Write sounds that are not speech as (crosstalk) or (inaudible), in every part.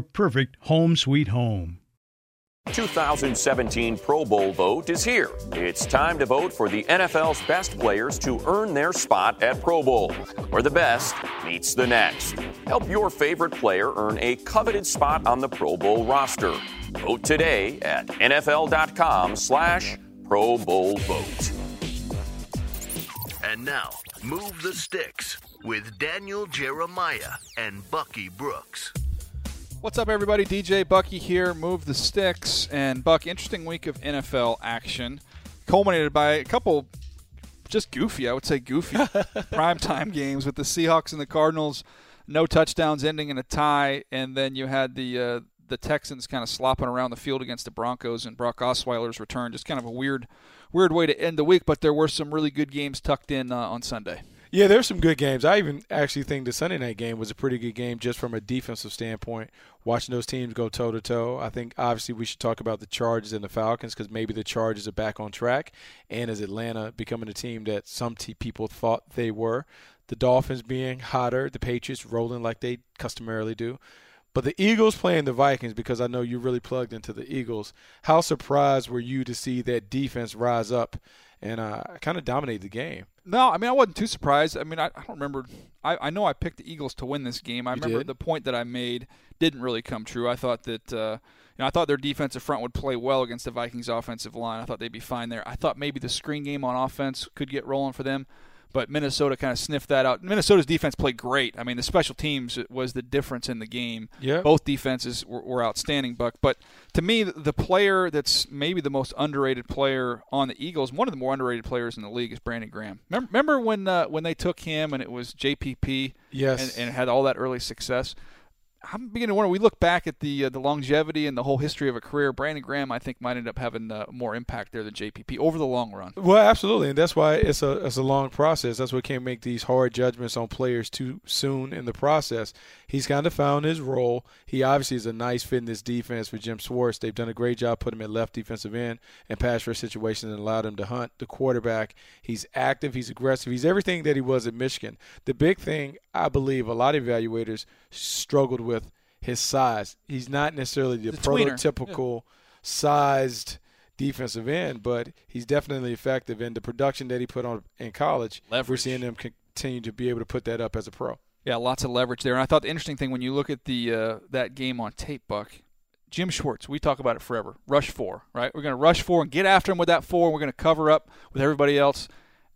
perfect home sweet home. 2017 Pro Bowl vote is here. It's time to vote for the NFL's best players to earn their spot at Pro Bowl, where the best meets the next. Help your favorite player earn a coveted spot on the Pro Bowl roster. Vote today at nfl.com slash Pro Bowl vote. And now, Move the Sticks with Daniel Jeremiah and Bucky Brooks. What's up, everybody? DJ Bucky here. Move the sticks. And Buck, interesting week of NFL action, culminated by a couple just goofy, I would say goofy, (laughs) primetime games with the Seahawks and the Cardinals. No touchdowns, ending in a tie, and then you had the uh, the Texans kind of slopping around the field against the Broncos and Brock Osweiler's return. Just kind of a weird, weird way to end the week. But there were some really good games tucked in uh, on Sunday. Yeah, there's some good games. I even actually think the Sunday night game was a pretty good game just from a defensive standpoint. Watching those teams go toe to toe, I think obviously we should talk about the Chargers and the Falcons because maybe the Chargers are back on track, and as Atlanta becoming a team that some t- people thought they were. The Dolphins being hotter, the Patriots rolling like they customarily do. But the Eagles playing the Vikings because I know you really plugged into the Eagles. How surprised were you to see that defense rise up and uh, kind of dominated the game? No, I mean I wasn't too surprised. I mean I, I don't remember. I, I know I picked the Eagles to win this game. I You remember did? the point that I made didn't really come true. I thought that uh, you know I thought their defensive front would play well against the Vikings offensive line. I thought they'd be fine there. I thought maybe the screen game on offense could get rolling for them. But Minnesota kind of sniffed that out. Minnesota's defense played great. I mean, the special teams was the difference in the game. Yeah. Both defenses were, were outstanding. Buck. But to me, the player that's maybe the most underrated player on the Eagles, one of the more underrated players in the league, is Brandon Graham. Remember, remember when uh, when they took him and it was JPP, Yes. and, and had all that early success. I'm beginning to wonder. We look back at the uh, the longevity and the whole history of a career. Brandon Graham, I think, might end up having uh, more impact there than JPP over the long run. Well, absolutely, and that's why it's a it's a long process. That's why we can't make these hard judgments on players too soon in the process. He's kind of found his role. He obviously is a nice fit in this defense for Jim Schwartz. They've done a great job putting him at left defensive end and pass rush situations and allowed him to hunt the quarterback. He's active. He's aggressive. He's everything that he was at Michigan. The big thing I believe a lot of evaluators struggled with his size. He's not necessarily the tweener. prototypical sized defensive end, but he's definitely effective. And the production that he put on in college, we're seeing him continue to be able to put that up as a pro. Yeah, lots of leverage there. And I thought the interesting thing when you look at the uh, that game on tape, Buck, Jim Schwartz, we talk about it forever. Rush four, right? We're going to rush four and get after him with that four. And we're going to cover up with everybody else.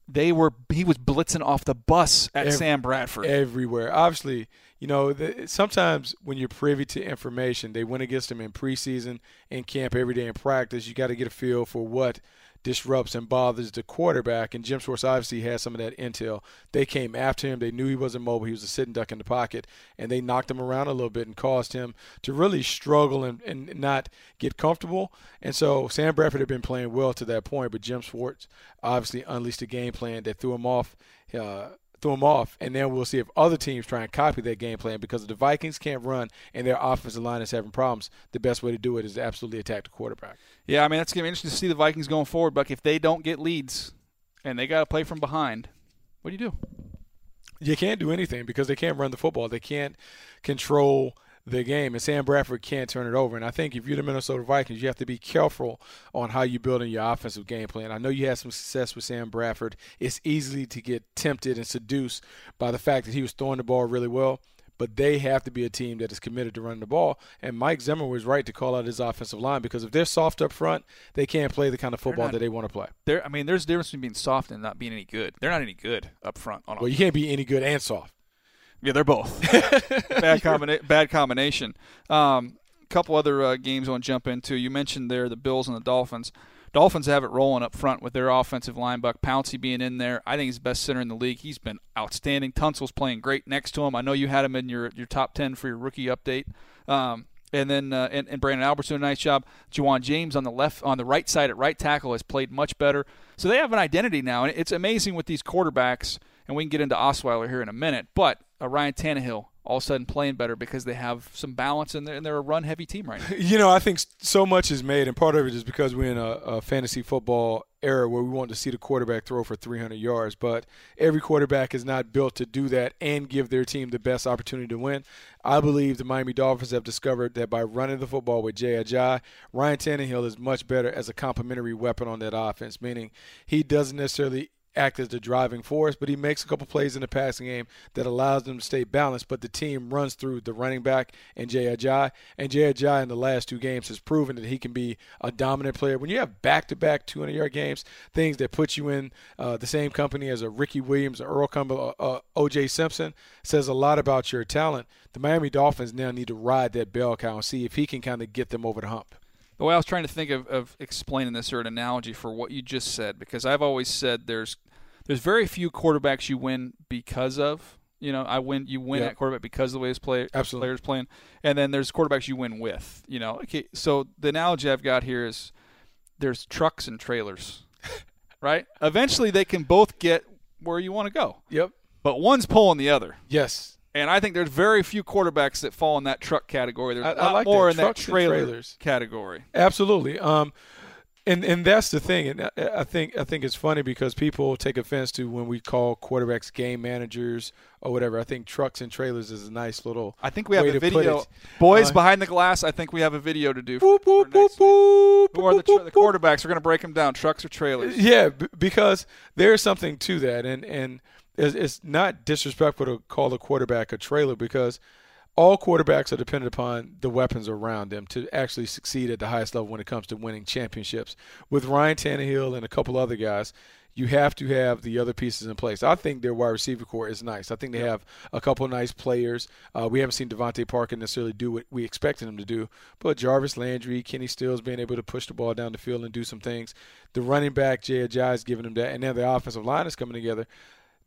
They were he was blitzing off the bus at Ev- Sam Bradford. everywhere. Obviously, you know, the, sometimes when you're privy to information, they went against him in preseason, in camp, every day in practice. You got to get a feel for what disrupts and bothers the quarterback. And Jim Schwartz obviously had some of that intel. They came after him. They knew he wasn't mobile. He was a sitting duck in the pocket, and they knocked him around a little bit and caused him to really struggle and, and not get comfortable. And so Sam Bradford had been playing well to that point, but Jim Schwartz obviously unleashed a game plan that threw him off. Uh, threw them off, and then we'll see if other teams try and copy that game plan. Because if the Vikings can't run and their offensive line is having problems, the best way to do it is to absolutely attack the quarterback. Yeah, I mean that's gonna be interesting to see the Vikings going forward. But if they don't get leads and they got to play from behind, what do you do? You can't do anything because they can't run the football. They can't control the game, and Sam Bradford can't turn it over. And I think if you're the Minnesota Vikings, you have to be careful on how you build in your offensive game plan. I know you had some success with Sam Bradford. It's easy to get tempted and seduced by the fact that he was throwing the ball really well. But they have to be a team that is committed to running the ball. And Mike Zimmer was right to call out his offensive line because if they're soft up front, they can't play the kind of football not- that they want to play. There, I mean, there's a difference between being soft and not being any good. They're not any good up front. On Well, you can't be any good and soft. Yeah, they're both (laughs) bad combina- bad combination. Um, a couple other uh, games I want to jump into. You mentioned there the Bills and the Dolphins. Dolphins have it rolling up front with their offensive line. Buck Pouncey being in there. I think he's the best center in the league. He's been outstanding. Tunsil's playing great next to him. I know you had him in your your top ten for your rookie update. Um, and then uh, and, and Branden Albert's doing a nice job. Ja'Wuan James on the left on the right side at right tackle has played much better. So they have an identity now, and it's amazing with these quarterbacks. And we can get into Osweiler here in a minute, but uh, Ryan Tannehill all of a sudden playing better because they have some balance and they're, and they're a run heavy team right now. (laughs) You know, I think so much is made, and part of it is because we're in a, a fantasy football era where we want to see the quarterback throw for 300 yards. But every quarterback is not built to do that and give their team the best opportunity to win. I believe the Miami Dolphins have discovered that by running the football with Jay Ajayi, Ryan Tannehill is much better as a complementary weapon on that offense, meaning he doesn't necessarily act as the driving force, but he makes a couple plays in the passing game that allows them to stay balanced. But the team runs through the running back and Jay Ajayi, and Jay Ajayi in the last two games has proven that he can be a dominant player. When you have back-to-back 200-yard games, things that put you in uh, the same company as a Ricky Williams, or Earl Campbell, uh, uh, O.J. Simpson, says a lot about your talent. The Miami Dolphins now need to ride that bell cow and see if he can kind of get them over the hump. The way I was trying to think of, of explaining this or an analogy for what you just said, because I've always said there's there's very few quarterbacks you win because of. You know, I win. You win Yeah. at quarterback because of the way his play, Absolutely. players playing, and then there's quarterbacks you win with. You know, okay. So the analogy I've got here is there's trucks and trailers, (laughs) right? Eventually, they can both get where you want to go, Yep. but one's pulling the other. Yes. And I think there's very few quarterbacks that fall in that truck category. There's I- a I lot like more that. in that Trucks and trailer trailers. category. Absolutely. Um, and and that's the thing. And I- I think I think it's funny because people take offense to when we call quarterbacks game managers or whatever. I think trucks and trailers is a nice little. I think we have a video. Boys Uh, behind the glass, I think we have a video to do for, Boop, boop, boop, boop, Who are the, tra- the quarterbacks? We're going to break them down. Trucks or trailers? Yeah, b- because there's something to that, and and it's, it's not disrespectful to call a quarterback a trailer because all quarterbacks are dependent upon the weapons around them to actually succeed at the highest level when it comes to winning championships. With Ryan Tannehill and a couple other guys, you have to have the other pieces in place. I think their wide receiver core is nice. I think they have a couple nice players. Uh, we haven't seen DeVante Parker necessarily do what we expected him to do, but Jarvis Landry, Kenny Stills being able to push the ball down the field and do some things. The running back, Jay Ajayi, is giving them that, and now the offensive line is coming together.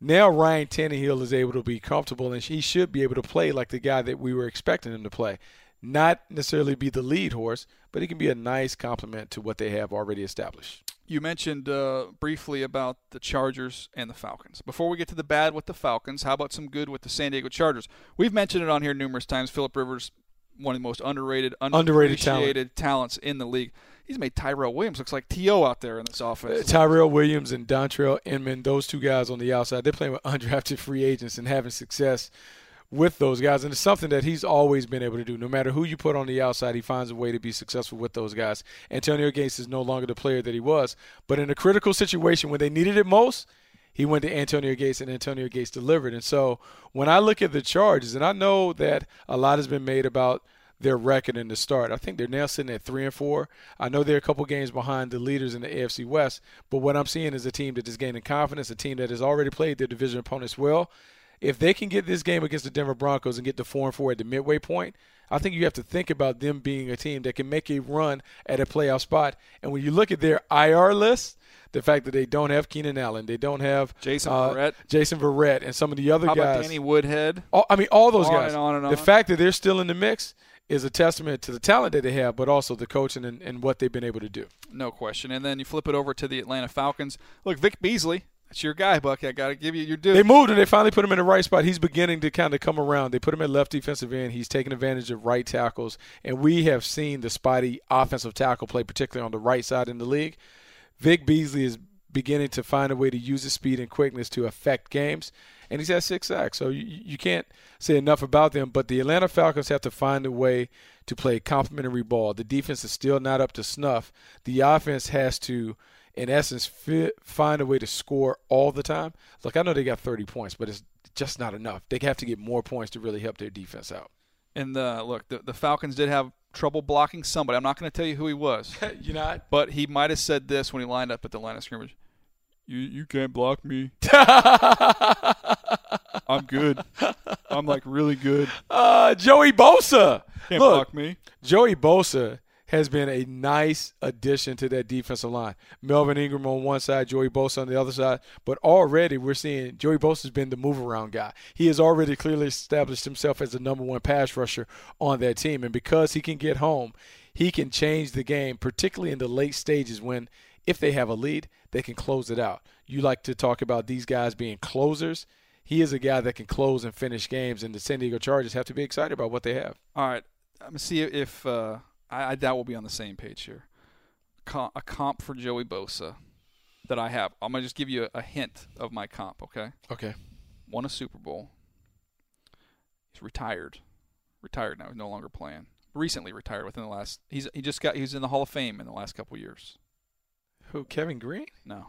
Now Ryan Tannehill is able to be comfortable, and he should be able to play like the guy that we were expecting him to play. Not necessarily be the lead horse, but he can be a nice complement to what they have already established. You mentioned uh, briefly about the Chargers and the Falcons. Before we get to the bad with the Falcons, how about some good with the San Diego Chargers? We've mentioned it on here numerous times. Philip Rivers, one of the most underrated, Underrated talent. talents in the league. He's made Tyrell Williams looks like T.O. out there in this Uh, offense. Tyrell Williams and Dontrelle Inman, those two guys on the outside, they're playing with (laughs) undrafted free agents and having success with those guys. And it's something that he's always been able to do. No matter who you put on the outside, he finds a way to be successful with those guys. Antonio Gates is no longer the player that he was. But in a critical situation when they needed it most, he went to Antonio Gates and Antonio Gates delivered. And so when I look at the Chargers, and I know that a lot has been made about their record in the start. I think they're now sitting at three and four. I know they're a couple games behind the leaders in the AFC West, but what I'm seeing is a team that is gaining confidence, a team that has already played their division opponents well. If they can get this game against the Denver Broncos and get to four and four at the midway point, I think you have to think about them being a team that can make a run at a playoff spot. And when you look at their IR list, the fact that they don't have Keenan Allen, they don't have Jason uh, Verrett. Jason Verrett, and some of the other how guys. about Danny Woodhead? All, I mean, all those On guys. and on and The fact that they're still in the mix is a testament to the talent that they have, but also the coaching and, and what they've been able to do. No question. And then you flip it over to the Atlanta Falcons. Look, Vic Beasley It's your guy, Bucky. I got to give you your due. They moved and they finally put him in the right spot. He's beginning to kind of come around. They put him at left defensive end. He's taking advantage of right tackles, and we have seen the spotty offensive tackle play, particularly on the right side in the league. Vic Beasley is beginning to find a way to use his speed and quickness to affect games, and he's had six sacks. So you, you can't say enough about them. But the Atlanta Falcons have to find a way to play complementary ball. The defense is still not up to snuff. The offense has to in essence, fit, find a way to score all the time. Look, I know they got 30 points, but it's just not enough. They have to get more points to really help their defense out. And uh, look, the, the Falcons did have trouble blocking somebody. I'm not going to tell you who he was. (laughs) you not? But he might have said this when he lined up at the line of scrimmage. You you can't block me. (laughs) I'm good. I'm like really good. Uh, Joey Bosa. Can't Look, block me. Joey Bosa has been a nice addition to that defensive line. Melvin Ingram on one side, Joey Bosa on the other side. But already we're seeing Joey Bosa has been the move around guy. He has already clearly established himself as the number one pass rusher on that team. And because he can get home, he can change the game, particularly in the late stages when if they have a lead, they can close it out. You like to talk about these guys being closers. He is a guy that can close and finish games, and the San Diego Chargers have to be excited about what they have. All right. I'm to see if uh, I, I doubt we'll be on the same page here. Com- a comp for Joey Bosa that I have. I'm gonna just give you a, a hint of my comp. Okay. Okay. Won a Super Bowl. He's retired. Retired now. He's no longer playing. Recently retired within the last. He's he just got. He's in the Hall of Fame in the last couple years. Who? Kevin Greene? No.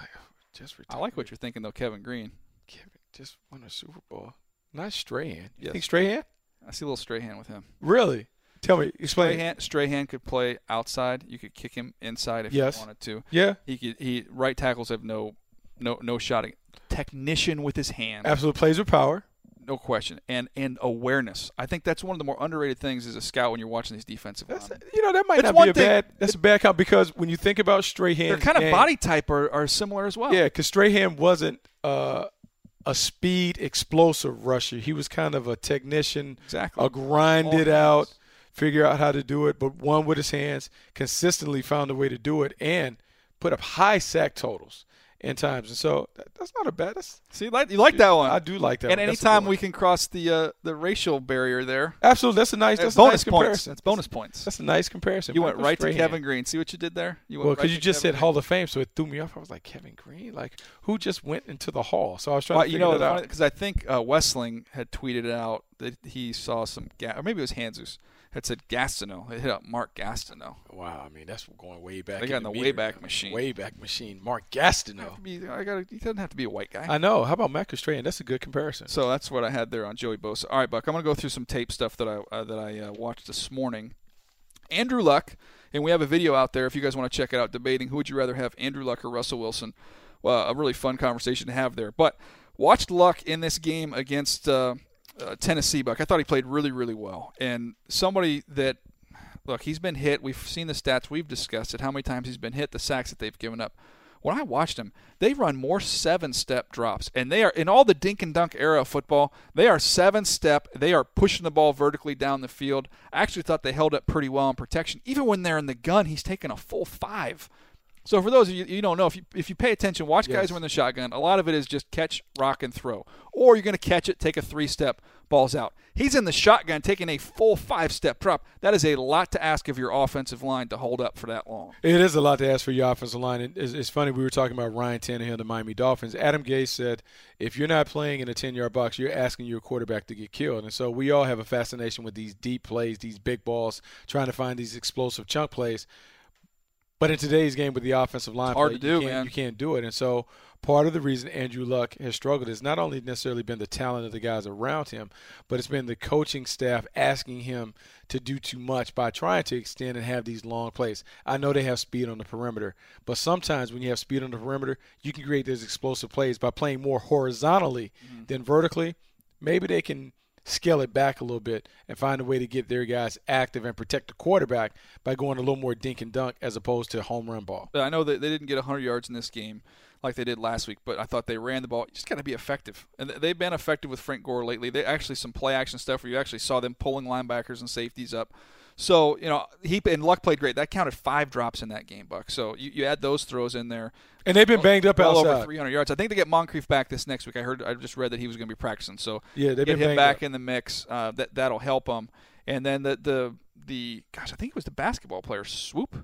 Like, just retired. I like what you're thinking though, Kevin Greene. Kevin just won a Super Bowl. Not Strahan. You Yes. think Strahan? I see a little Strahan with him. Really? Tell me. Explain. Strahan, Strahan could play outside. You could kick him inside if Yes. you wanted to. Yeah. He could. He right tackles have no, no, no shot. Technician with his hand, Absolute plays with power. no question, and and awareness. I think that's one of the more underrated things as a scout when you're watching these defensive That's, linemen. you know that might It's not be a thing- bad. That's a bad count because when you think about Strahan, Their kind of body type are, are similar as well. Yeah, because Strahan wasn't uh, a speed explosive rusher. He was kind of a technician, Exactly. a grind All it out, figure out how to do it, but one with his hands, consistently found a way to do it and put up high sack totals in times. And so that, that's not a bad. See, you like, you like that one. I do like that. and one. Anytime we can cross the uh, the racial barrier there, absolutely, that's a nice. that's That's bonus a nice points. comparison. That's bonus points. That's a nice comparison. you went right to. Kevin Greene. See what you did there? You went Well, right because you just Kevin said Green. Hall of Fame, so it threw me off. I was like, Kevin Greene, like who just went into the Hall? So I was trying Well, to you figure know, that out. because I think uh, Wesseling had tweeted out that he saw some, ga- or maybe it was Hanzus had said Gastineau. It hit up Mark Gastineau. Wow, I mean that's going way back. They got in the the. Wayback Machine. Wayback machine. Mark Gastineau. be- I got. He doesn't have to be a white guy. I know. How about Michael Strahan? That's a good comparison. So that's what I had there on Joey Bosa. All right, Buck. I'm going to go through some tape stuff that I uh, that I uh, watched this morning. Andrew Luck, and we have a video out there if you guys want to check it out. Debating who would you rather have, Andrew Luck or Russell Wilson. Well, a really fun conversation to have there. But watched Luck in this game against uh, uh, Tennessee. Buck. I thought he played really really well, and somebody that look he's been hit. We've seen the stats. We've discussed it. How many times he's been hit? The sacks that they've given up when I watched him, they run more seven step drops. And they are, in all the dink and dunk era of football, they are seven step. They are pushing the ball vertically down the field. I actually thought they held up pretty well in protection. Even when they're in the gun, he's taking a full five. So for those of you you don't know, if you if you pay attention, watch guys Yes. when the shotgun. A lot of it is just catch, rock, and throw, or you're going to catch it, take a three step, balls out. He's in the shotgun, taking a full five step drop. That is a lot to ask of your offensive line to hold up for that long. It is a lot to ask for your offensive line. And it's, it's funny, we were talking about Ryan Tannehill, the Miami Dolphins. Adam Gase said, if you're not playing in a 10 yard box, you're asking your quarterback to get killed. And so we all have a fascination with these deep plays, these big balls, trying to find these explosive chunk plays. But in today's game with the offensive line, hard play, to you do, can't. You can't do it. And so part of the reason Andrew Luck has struggled has not only necessarily been the talent of the guys around him, but it's been the coaching staff asking him to do too much by trying to extend and have these long plays. I know they have speed on the perimeter, but sometimes when you have speed on the perimeter, you can create those explosive plays by playing more horizontally Mm-hmm. than vertically. Maybe they can scale it back a little bit and find a way to get their guys active and protect the quarterback by going a little more dink and dunk as opposed to home run ball. I know that they didn't get 100 yards in this game like they did last week, but I thought they ran the ball. You just got to be effective, and they've been effective with Frank Gore lately. They actually some play action stuff where you actually saw them pulling linebackers and safeties up. So you know he and Luck played great. That counted five drops in that game, Buck. So you, you add those throws in there, and they've been banged up well outside. over 300 yards. I think they get Moncrief back this next week. I heard I just read that he was going to be practicing. So yeah, they've get been him back up. in the mix. Uh, that that'll help them. And then the the the gosh, I think it was the basketball player swoop.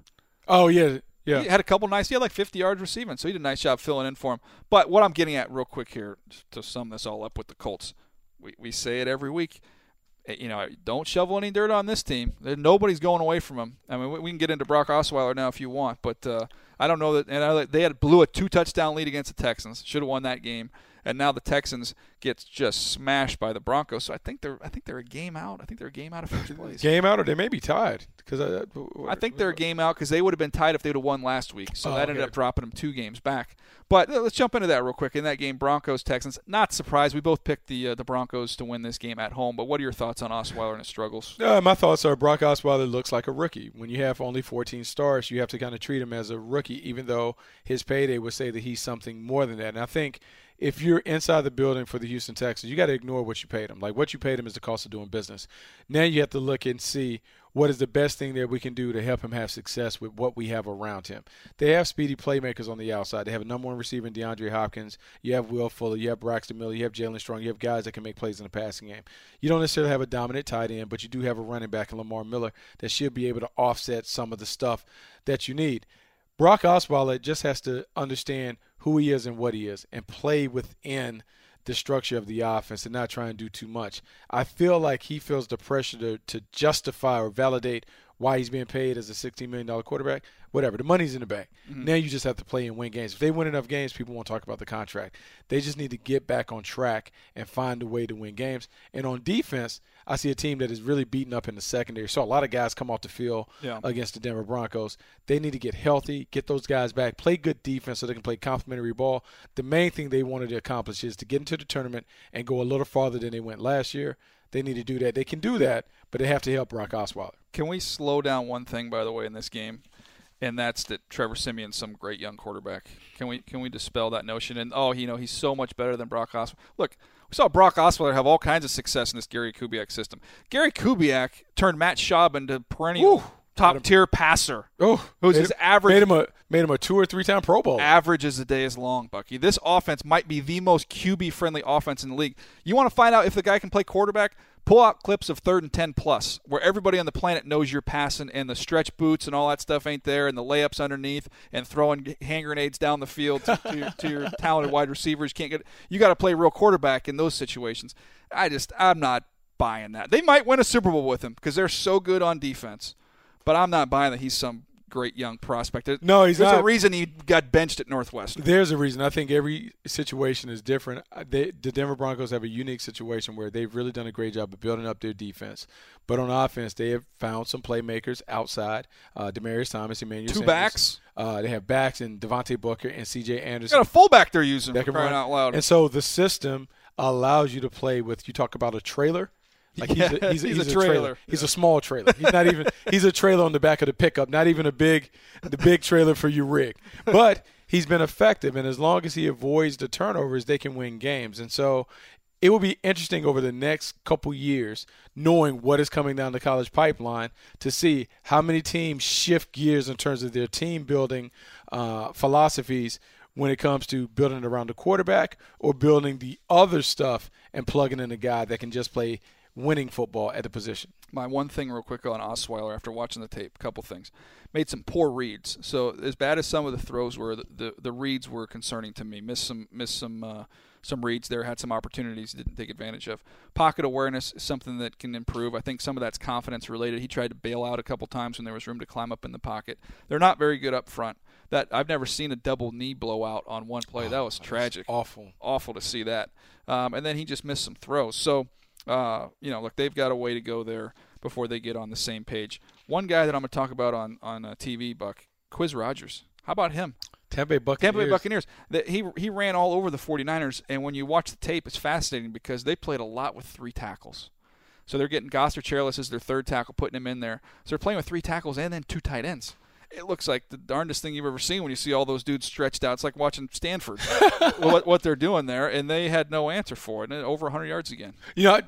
Oh yeah, yeah. He had a couple nice. He had like 50 yards receiving, so he did a nice job filling in for him. But what I'm getting at, real quick here, to sum this all up with the Colts, we we say it every week. Eh, You know, don't shovel any dirt on this team. Nobody's going away from them. I mean, we- can get into Brock Osweiler now if you want, but uh, I don't know that. And I, they had blew a two touchdown lead against the Texans. Should have won that game. And now the Texans get just smashed by the Broncos. So I think they're I think they're a game out. I think they're a game out of first place. Game out, or they may be tied because I, I think they're a game out because they would have been tied if they would have won last week. So Oh, that ended up dropping them two games back. But uh, let's jump into that real quick. In that game, Broncos Texans. Not surprised. We both picked the uh, the Broncos to win this game at home. But what are your thoughts on Osweiler and his struggles? Uh, my thoughts are Brock Osweiler looks like a rookie. When you have only 14 stars, you have to kind of treat him as a rookie, even though his payday would say that he's something more than that. And I think if you're inside the building for the Houston Texans, you got to ignore what you paid them. Like what you paid them is the cost of doing business. Now you have to look and see what is the best thing that we can do to help him have success with what we have around him. They have speedy playmakers on the outside. They have a number one receiver in DeAndre Hopkins. You have Will Fuller. You have Braxton Miller. You have Jaelen Strong. You have guys that can make plays in the passing game. You don't necessarily have a dominant tight end, but you do have a running back in Lamar Miller that should be able to offset some of the stuff that you need. Brock Osweiler just has to understand who he is and what he is and play within the structure of the offense and not try and do too much. I feel like he feels the pressure to, to justify or validate why he's being paid as a $16 million quarterback. Whatever. The money's in the bank. Mm-hmm. Now you just have to play and win games. If they win enough games, people won't talk about the contract. They just need to get back on track and find a way to win games. And on defense, I see a team that is really beaten up in the secondary. So a lot of guys come off the field Yeah. against the Denver Broncos. They need to get healthy, get those guys back, play good defense so they can play complementary ball. The main thing they wanted to accomplish is to get into the tournament and go a little farther than they went last year. They need to do that. They can do that, but they have to help Brock Osweiler. Can we slow down one thing, by the way, in this game? And that's that Trevor Siemian's some great young quarterback. Can we can we dispel that notion? And oh, you know, he's so much better than Brock Osweiler. Look, we saw Brock Osweiler have all kinds of success in this Gary Kubiak system. Gary Kubiak turned Matt Schaub into perennial top tier passer. Oh, Who's his average Made him a made him a two or three time Pro Bowl. average as the day is long, Bucky. This offense might be the most QB friendly offense in the league. You want to find out if the guy can play quarterback? Pull out clips of third and ten plus, where everybody on the planet knows you're passing, and the stretch boots and all that stuff ain't there, and the layups underneath, and throwing hand grenades down the field to, to, your, to your (laughs) talented wide receivers. Can't get. You got to play real quarterback in those situations. I just, I'm not buying that. They might win a Super Bowl with him because they're so good on defense, but I'm not buying that he's some great young prospect. No, he's There's a reason he got benched at Northwestern. There's a reason. I think every situation is different. Uh, They, the Denver Broncos have a unique situation where they've really done a great job of building up their defense. But on offense, they have found some playmakers outside. Uh, Demaryius Thomas, Emmanuel Two Sanders. backs? Uh, they have backs in Devontae Booker and C.J. Anderson. got a fullback they're using that for can crying run out loud. And so the system allows you to play with. You talk about a trailer. Like he's, a, Yeah, (laughs) he's, a, he's he's a a trailer. trailer. He's a small trailer. He's not even. (laughs) He's a trailer on the back of the pickup. Not even a big, the big trailer for your rig. But he's been effective, and as long as he avoids the turnovers, they can win games. And so. It will be interesting over the next couple years, knowing what is coming down the college pipeline, to see how many teams shift gears in terms of their team building uh, philosophies when it comes to building around the quarterback or building the other stuff and plugging in a guy that can just play winning football at the position. My one thing, real quick, on Osweiler after watching the tape, a couple things. Made some poor reads. So as bad as some of the throws were, the the, the reads were concerning to me. Missed some missed some uh, some reads there. Had some opportunities didn't take advantage of. Pocket awareness is something that can improve. I think some of that's confidence related. He tried to bail out a couple times when there was room to climb up in the pocket. They're not very good up front. That I've never seen a double knee blowout on one play. that was tragic. Awful. awful to see that. Um, and then he just missed some throws. So, uh, you know, look, they've got a way to go there before they get on the same page. One guy that I'm going to talk about on on uh, TV, Buck, Quiz Rogers. How about him? Tampa Bay Buccaneers. Tampa Bay Buccaneers. That he he ran all over the 49ers, and when you watch the tape, it's fascinating because they played a lot with three tackles. So they're getting Gosder Cherilus as their third tackle, putting him in there. So they're playing with three tackles and then two tight ends. It looks like the darndest thing you've ever seen when you see all those dudes stretched out. It's like watching Stanford, (laughs) what, what they're doing there, and they had no answer for it. And over 100 yards again. You know,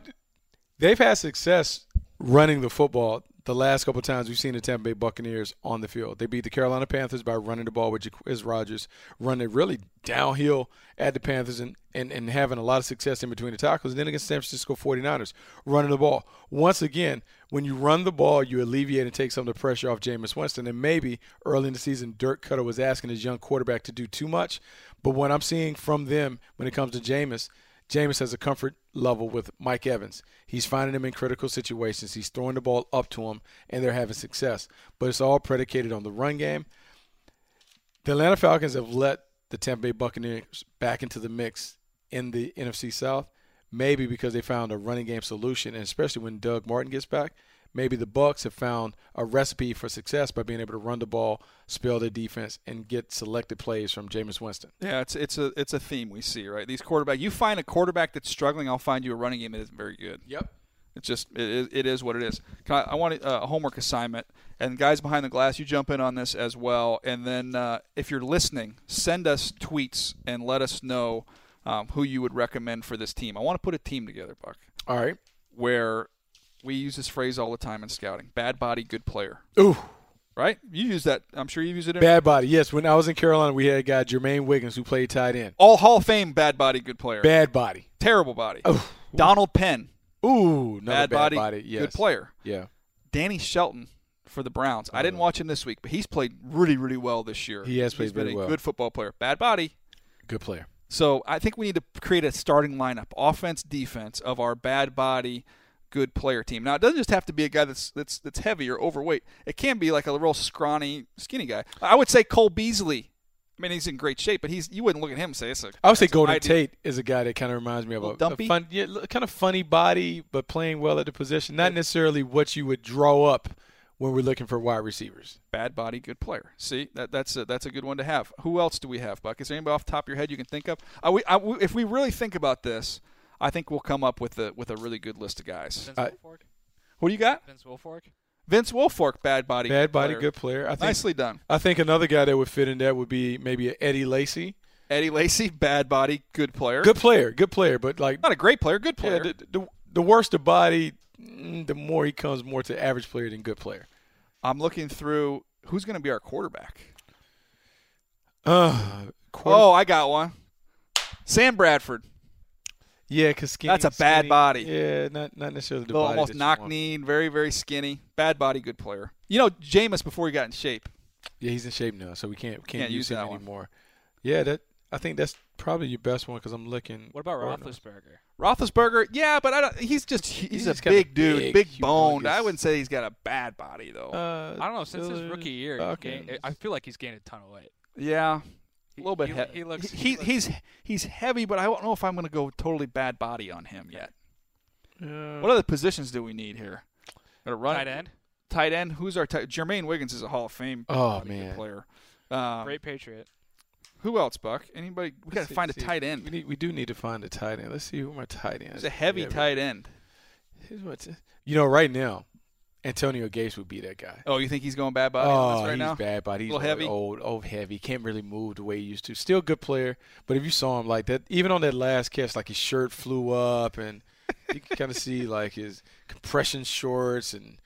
they've had success running the football the last couple times we've seen the Tampa Bay Buccaneers on the field. They beat the Carolina Panthers by running the ball with Jacquizz Rogers, running really downhill at the Panthers and, and, and having a lot of success in between the tackles. And then against San Francisco 49ers, running the ball. Once again, when you run the ball, you alleviate and take some of the pressure off Jameis Winston. And maybe early in the season, Dirk Koetter was asking his young quarterback to do too much. But what I'm seeing from them when it comes to Jameis – Jameis has a comfort level with Mike Evans. He's finding him in critical situations. He's throwing the ball up to him, and they're having success. But it's all predicated on the run game. The Atlanta Falcons have let the Tampa Bay Buccaneers back into the mix in the NFC South, maybe because they found a running game solution, and especially when Doug Martin gets back – maybe the Bucks have found a recipe for success by being able to run the ball, spell their defense, and get selected plays from Jameis Winston. Yeah, it's it's a it's a theme we see right. These quarterback, you find a quarterback that's struggling, I'll find you a running game that isn't very good. Yep. It's just it is, it is what it is. I, I, want a, homework assignment, and guys behind the glass, you jump in on this as well. And then uh, if you're listening, send us tweets and let us know um, who you would recommend for this team. I want to put a team together, Buck. All right. Where we use this phrase all the time in scouting: bad body, good player. Ooh. Right? You use that. I'm sure you use it. In bad body. Yes. When I was in Carolina, we had a guy Jermaine Wiggins who played tight end. All Hall of Fame, bad body, good player. Bad body. Terrible body. Ooh. Donald Penn. Ooh, bad, bad body, body. Yes. good player. Yeah. Danny Shelton for the Browns. I didn't uh-huh. watch him this week, but he's played really, really well this year. He has played he's been a well. Good football player. Bad body. Good player. So I think we need to create a starting lineup, offense, defense, of our bad body good player team. Now it doesn't just have to be a guy that's that's that's heavy or overweight. It can be like a real scrawny, skinny guy. I would say Cole Beasley. I mean, he's in great shape, but he's you wouldn't look at him and say it's a. I would say Golden Tate is a guy that kind of reminds me of a, a fun, yeah, kind of funny body, but playing well at the position. Not necessarily what you would draw up when we're looking for wide receivers. Bad body, good player. See, that, that's a, that's a good one to have. Who else do we have, Buck? Is there anybody off the top of your head you can think of? We, are we, if we really think about this, I think we'll come up with a with a really good list of guys. Uh, what do you got? Vince Wilfork. Vince Wilfork, bad body, bad body, player. good player. I think, Nicely done. I think another guy that would fit in that would be maybe Eddie Lacy. Eddie Lacy, bad body, good player. Good player, good player, but like not a great player, good player. Yeah, the, the, the worse the body, mm, the more he comes more to average player than good player. I'm looking through who's going to be our quarterback. Uh, quarter- oh, I got one. Sam Bradford. Yeah, because that's a bad skinny, body. Yeah, not not necessarily the Little, body almost knock kneed, very very skinny, bad body, good player. You know, Jameis before he got in shape. Yeah, he's in shape now, so we can't can't, can't use, use him that anymore. One. Yeah, that I think that's probably your best one because I'm looking. What about Roethlisberger? Roethlisberger, yeah, but I don't, he's just he's, he's a big dude, big, big boned. I wouldn't say he's got a bad body though. Uh, I don't know. Since his rookie year, okay. gained, I feel like he's gained a ton of weight. Yeah, a little bit. He, he, he looks. He, he looks, he's he's heavy, but I don't know if I'm going to go totally bad body on him yet. Uh, what other positions do we need here? Got a run tight end. Tight end. Who's our tight? Jermaine Wiggins is a Hall of Fame. Oh man, player. Um, Great Patriot. Who else, Buck? Anybody? We got to find a tight end. We need. We do need to find a tight end. Let's see who my tight end. It's a heavy tight end. Here's what. You know, right now, Antonio Gates would be that guy. Oh, you think he's going bad body oh, right he's now? bad body. He's a little heavy. old, old heavy. Can't really move the way he used to. Still a good player, but if you saw him like that, even on that last catch, like his shirt flew up, and you can kind of see (laughs) like his compression shorts and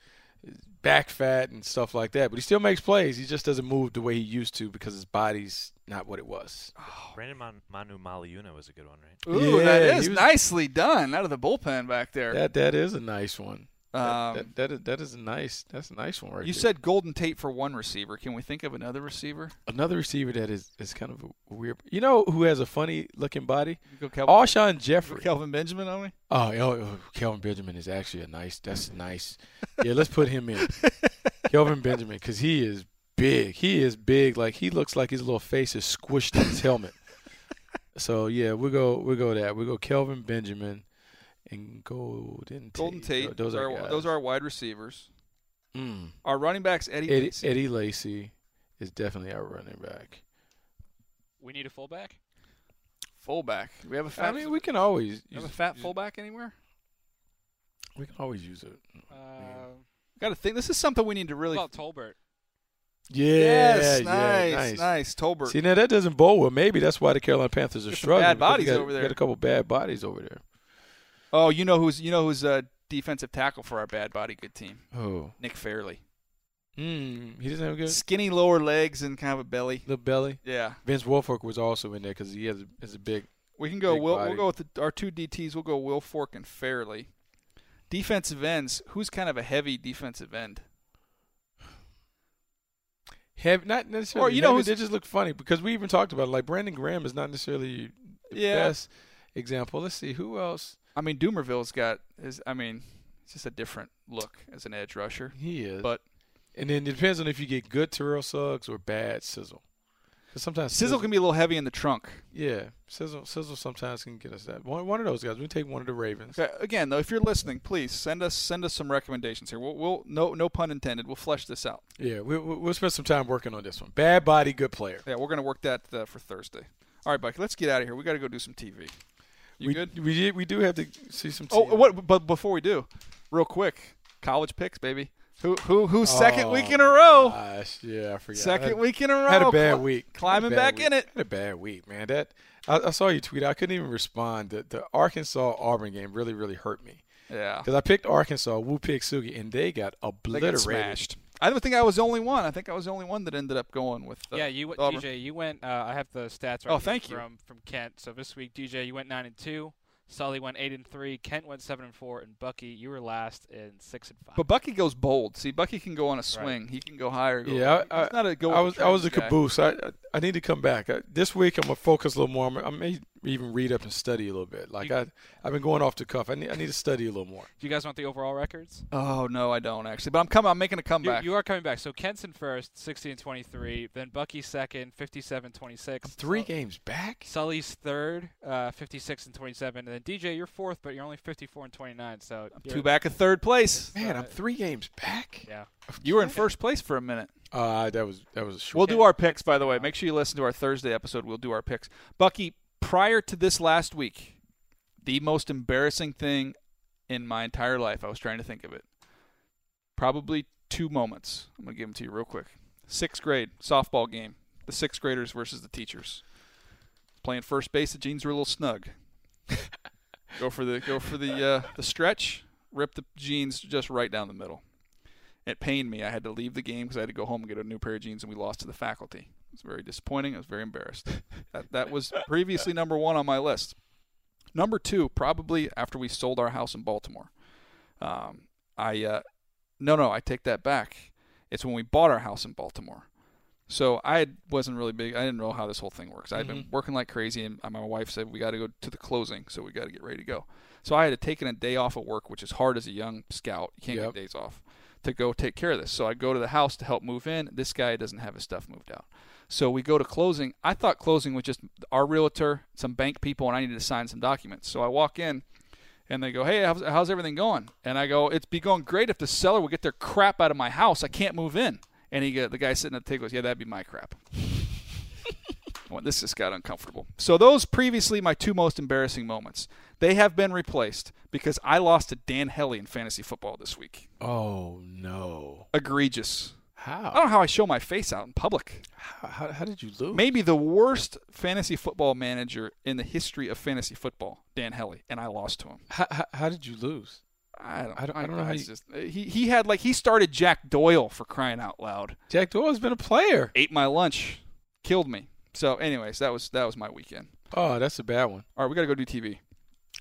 back fat and stuff like that. But he still makes plays. He just doesn't move the way he used to because his body's not what it was. Oh. (sighs) Brandon Man- Manumaleuna was a good one, right? Ooh, yeah, that is nicely done out of the bullpen back there. That that is a nice one. Um, that, that, that, that is a nice. That's a nice one right You there. said Golden Tate for one receiver. Can we think of another receiver? Another receiver that is, is kind of a weird. You know who has a funny looking body? You go Kelvin, Alshon Jeffery. Kelvin Benjamin on me. Oh, oh, oh, Kelvin Benjamin is actually a nice. That's nice. yeah, let's put him in. (laughs) Kelvin Benjamin, because he is big. He is big. Like he looks like his little face is squished in his helmet. So yeah, we go we go that we go Kelvin Benjamin and Golden Tate. Golden Tate. Those are our, those are our wide receivers. Mm. Our running backs Eddie Eddie, Lacy. Eddie Lacy is definitely our running back. We need a fullback. Fullback. We have a fat. I mean, we can always have a fat use- fullback anywhere. We can always use it. Uh, Got to think. This is something we need to really. what about Tolbert? Yeah, yes, yeah, nice, nice, nice. Tolbert. See, now that doesn't bowl well. Maybe that's why the Carolina Panthers are struggling. bad bodies got, over you there. Got a couple bad bodies over there. Oh, you know who's you know who's a defensive tackle for our bad body good team? Oh, Nick Fairley. mm, he doesn't have a good Skinny lower legs and kind of a belly. little belly. Yeah. Vince Wilfork was also in there because he has a, has a big. We can go. Big We'll, we'll go with the, our two DTs. We'll go Wilfork and Fairley. Defensive ends. Who's kind of a heavy defensive end? Heavy, not necessarily. Or, you know heavy, who's- they just look funny because we even talked about it. Like Brandon Graham is not necessarily the Yeah. best example. Let's see who else I mean, Dumervil's got his. I mean, it's just a different look as an edge rusher. he is. But and then it depends on if you get good Terrell Suggs or bad Sizzle. Because sometimes Sizzle can be a little heavy in the trunk. Yeah, Sizzle Sizzle sometimes can get us that. One, one of those guys. We take one of the Ravens. Okay, Again, though, if you're listening, please send us send us some recommendations here. We'll, we'll no no pun intended. We'll flesh this out. Yeah, we, we, we'll spend some time working on this one. Bad body, good player. Yeah, we're gonna work that uh, for Thursday. All right, Bucky, let's get out of here. We got to go do some TV. You we, good? We we do have to see some. Oh, what? But before we do, real quick, college picks, baby. Who who who's second Oh, week in a row? Gosh, yeah, I forgot. Second had, week in a row. Had a bad Cli- week. Climbing bad back week. in it. Had a bad week, man. That I, I saw you tweet. I couldn't even respond. The, the Arkansas Auburn game really really hurt me Yeah. because I picked Arkansas, Woo Pig Sooie, and they got They got obliterated. smashed. I don't think I was the only one. I think I was the only one that ended up going with. Uh, yeah, you went, Auburn. DJ. You went. Uh, I have the stats. Right Oh, here thank you. From from Kent. So this week, DJ, you went nine and two. Sully went eight and three. Kent went seven and four, and Bucky, you were last in six and five. But Bucky goes bold. See, Bucky can go on a swing. He can go higher. Go Yeah, I, he's not a go. I was I was a guy. caboose. I I- I need to come back I, this week. I'm gonna focus a little more. I'm, I may even read up and study a little bit. Like You- I I've been going off the cuff. I need I need to study a little more. Do you guys want the overall records? Oh no, I don't actually. But I'm coming. I'm making a comeback. you are coming back. So Kent's in first, 60 and 23. Then Bucky second, 57 26. Three games back. Sully's third, uh, 56 and 27. And then DJ, you're fourth, but you're only 54 and 29. So Two you're- back at third place. Man, I'm Uh, three games back. Yeah. You were in first place for a minute. Uh, that was that was a short. We'll do our picks, by the way. Make sure you listen to our Thursday episode. We'll do our picks. Bucky, prior to this last week, the most embarrassing thing in my entire life, I was trying to think of it. Probably two moments. I'm going to give them to you real quick. Sixth grade softball game. The sixth graders versus the teachers. Playing first base, the jeans were a little snug. (laughs) go for the go for the uh, the stretch. Rip the jeans just right down the middle. It pained me. I had to leave the game because I had to go home and get a new pair of jeans, and we lost to the faculty. It was very disappointing. I was very embarrassed. (laughs) that, that was previously number one on my list. Number two, probably after we sold our house in Baltimore. Um, I uh, no, no, I take that back. It's when we bought our house in Baltimore. So I wasn't really big. I didn't know how this whole thing works. I'd been working like crazy, and my wife said we got to go to the closing, so we got to get ready to go. So I had taken a day off of work, which is hard as a young scout. You can't Yep. get days off to go take care of this. So I go to the house to help move in. This guy doesn't have his stuff moved out. So we go to closing. I thought closing was just our realtor, some bank people, and I needed to sign some documents. So I walk in, and they go, "Hey, how's, how's everything going?" And I go, "It's be going great if the seller would get their crap out of my house. I can't move in." And he, the guy sitting at the table goes, "Yeah, that'd be my crap." (laughs) well, this just got uncomfortable. So those previously my two most embarrassing moments, they have been replaced because I lost to Dan Hellie in fantasy football this week. Oh no! Egregious. I How? don't know how I show my face out in public. How, how, how did you lose? Maybe the worst fantasy football manager in the history of fantasy football, Dan Hellie, and I lost to him. How, how, how did you lose? I don't, I don't- I don't know how you- just uh, he he had like he started Jack Doyle for crying out loud. Jack Doyle's been a player. Ate my lunch, killed me. So, anyways, that was that was my weekend. Oh, that's a bad one. All right, we got to go do TV.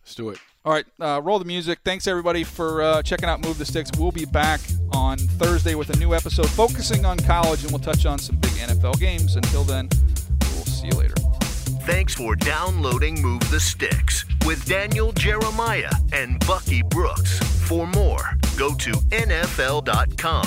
Let's do it. All right, uh, roll the music. Thanks everybody for uh, checking out Move the Sticks. We'll be back on Thursday with a new episode focusing on college, and we'll touch on some big NFL games. Until then, we'll see you later. Thanks for downloading Move the Sticks with Daniel Jeremiah and Bucky Brooks. For more, go to nfl.com